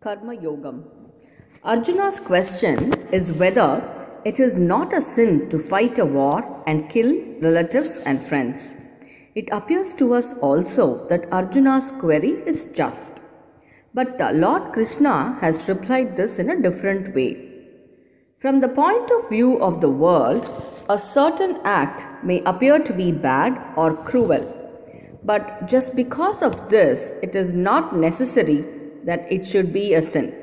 Karma Yogam. Arjuna's question is whether it is not a sin to fight a war and kill relatives and friends. It appears to us also that Arjuna's query is just. But Lord Krishna has replied this in a different way. From the point of view of the world, a certain act may appear to be bad or cruel. But just because of this, it is not necessary that it should be a sin.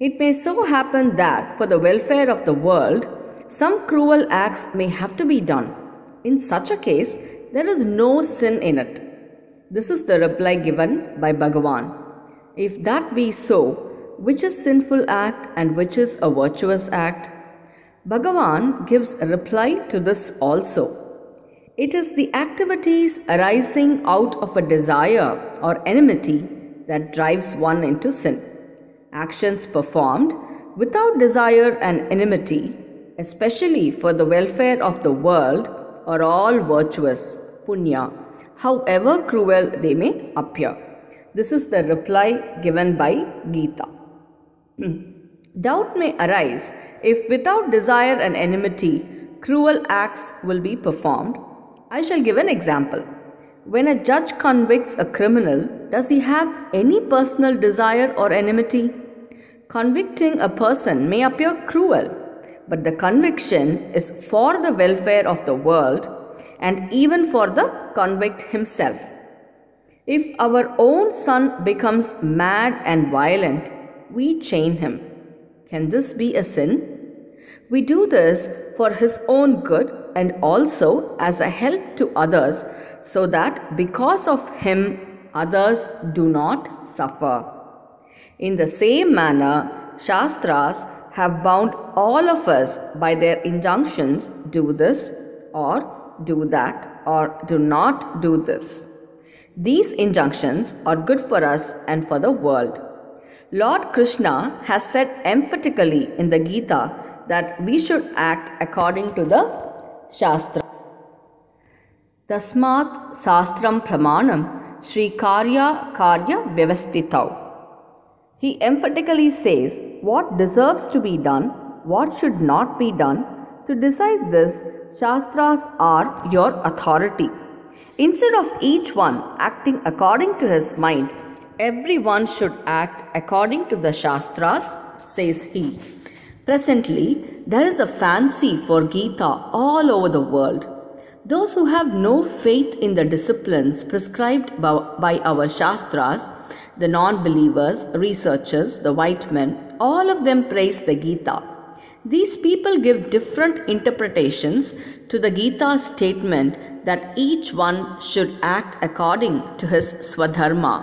It may so happen that, for the welfare of the world, some cruel acts may have to be done. In such a case, there is no sin in it. This is the reply given by Bhagavan. If that be so, which is sinful act and which is a virtuous act? Bhagavan gives a reply to this also. It is the activities arising out of a desire or enmity that drives one into sin. Actions performed without desire and enmity, especially for the welfare of the world, are all virtuous, punya, however cruel they may appear. This is the reply given by Gita. Hmm. Doubt may arise if without desire and enmity, cruel acts will be performed. I shall give an example. When a judge convicts a criminal, does he have any personal desire or enmity? Convicting a person may appear cruel, but the conviction is for the welfare of the world and even for the convict himself. If our own son becomes mad and violent, we chain him. Can this be a sin? We do this for his own good and also as a help to others so that because of him others do not suffer. In the same manner, Shastras have bound all of us by their injunctions do this or do that or do not do this. These injunctions are good for us and for the world. Lord Krishna has said emphatically in the Gita that we should act according to the ಶಾಸ್ತ್ರ ತಸ್ಮಾತ್ ಶಾಸ್ತ್ರಂ ಪ್ರಮಾಣಂ ಶ್ರೀ ಕಾರ್ಯ ಕಾರ್ಯ ವ್ಯವಸ್ಥಿತೌ He emphatically says what deserves to be done, what should not be done. To decide this, Shastras are your authority. Instead of each one acting according to his mind, everyone should act according to the Shastras, says he. Presently, there is a fancy for Gita all over the world. Those who have no faith in the disciplines prescribed by our Shastras, the non believers, researchers, the white men, all of them praise the Gita. These people give different interpretations to the Gita statement that each one should act according to his swadharma.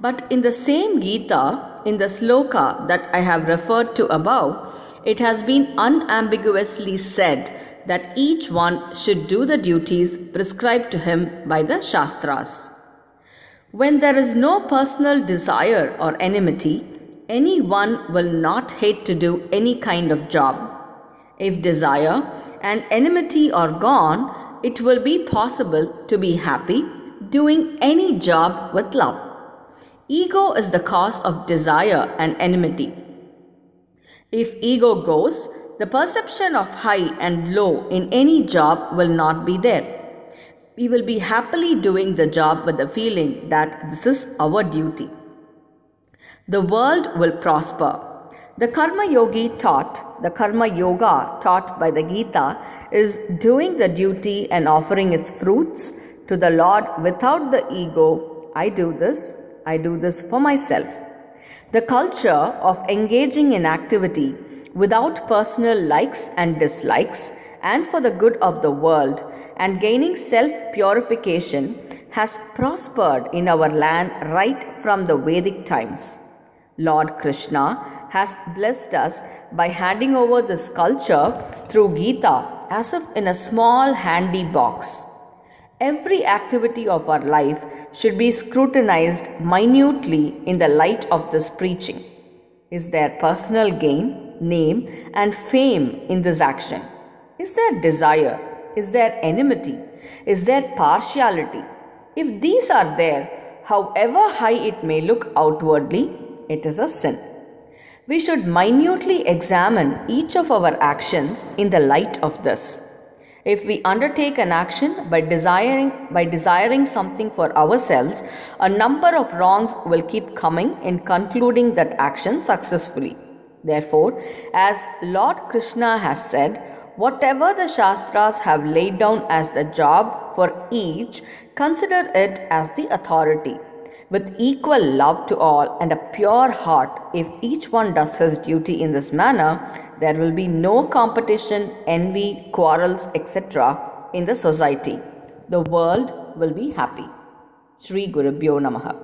But in the same Gita, in the sloka that I have referred to above, it has been unambiguously said that each one should do the duties prescribed to him by the Shastras. When there is no personal desire or enmity, any one will not hate to do any kind of job. If desire and enmity are gone, it will be possible to be happy doing any job with love. Ego is the cause of desire and enmity. If ego goes, the perception of high and low in any job will not be there. We will be happily doing the job with the feeling that this is our duty. The world will prosper. The Karma Yogi taught, the Karma Yoga taught by the Gita, is doing the duty and offering its fruits to the Lord without the ego. I do this, I do this for myself. The culture of engaging in activity without personal likes and dislikes and for the good of the world and gaining self purification has prospered in our land right from the Vedic times. Lord Krishna has blessed us by handing over this culture through Gita as if in a small handy box. Every activity of our life should be scrutinized minutely in the light of this preaching. Is there personal gain, name, and fame in this action? Is there desire? Is there enmity? Is there partiality? If these are there, however high it may look outwardly, it is a sin. We should minutely examine each of our actions in the light of this. If we undertake an action by desiring by desiring something for ourselves, a number of wrongs will keep coming in concluding that action successfully. Therefore, as Lord Krishna has said, whatever the Shastras have laid down as the job for each, consider it as the authority. With equal love to all and a pure heart, if each one does his duty in this manner, there will be no competition, envy, quarrels, etc. in the society. The world will be happy. Sri Gurubhyo Namaha.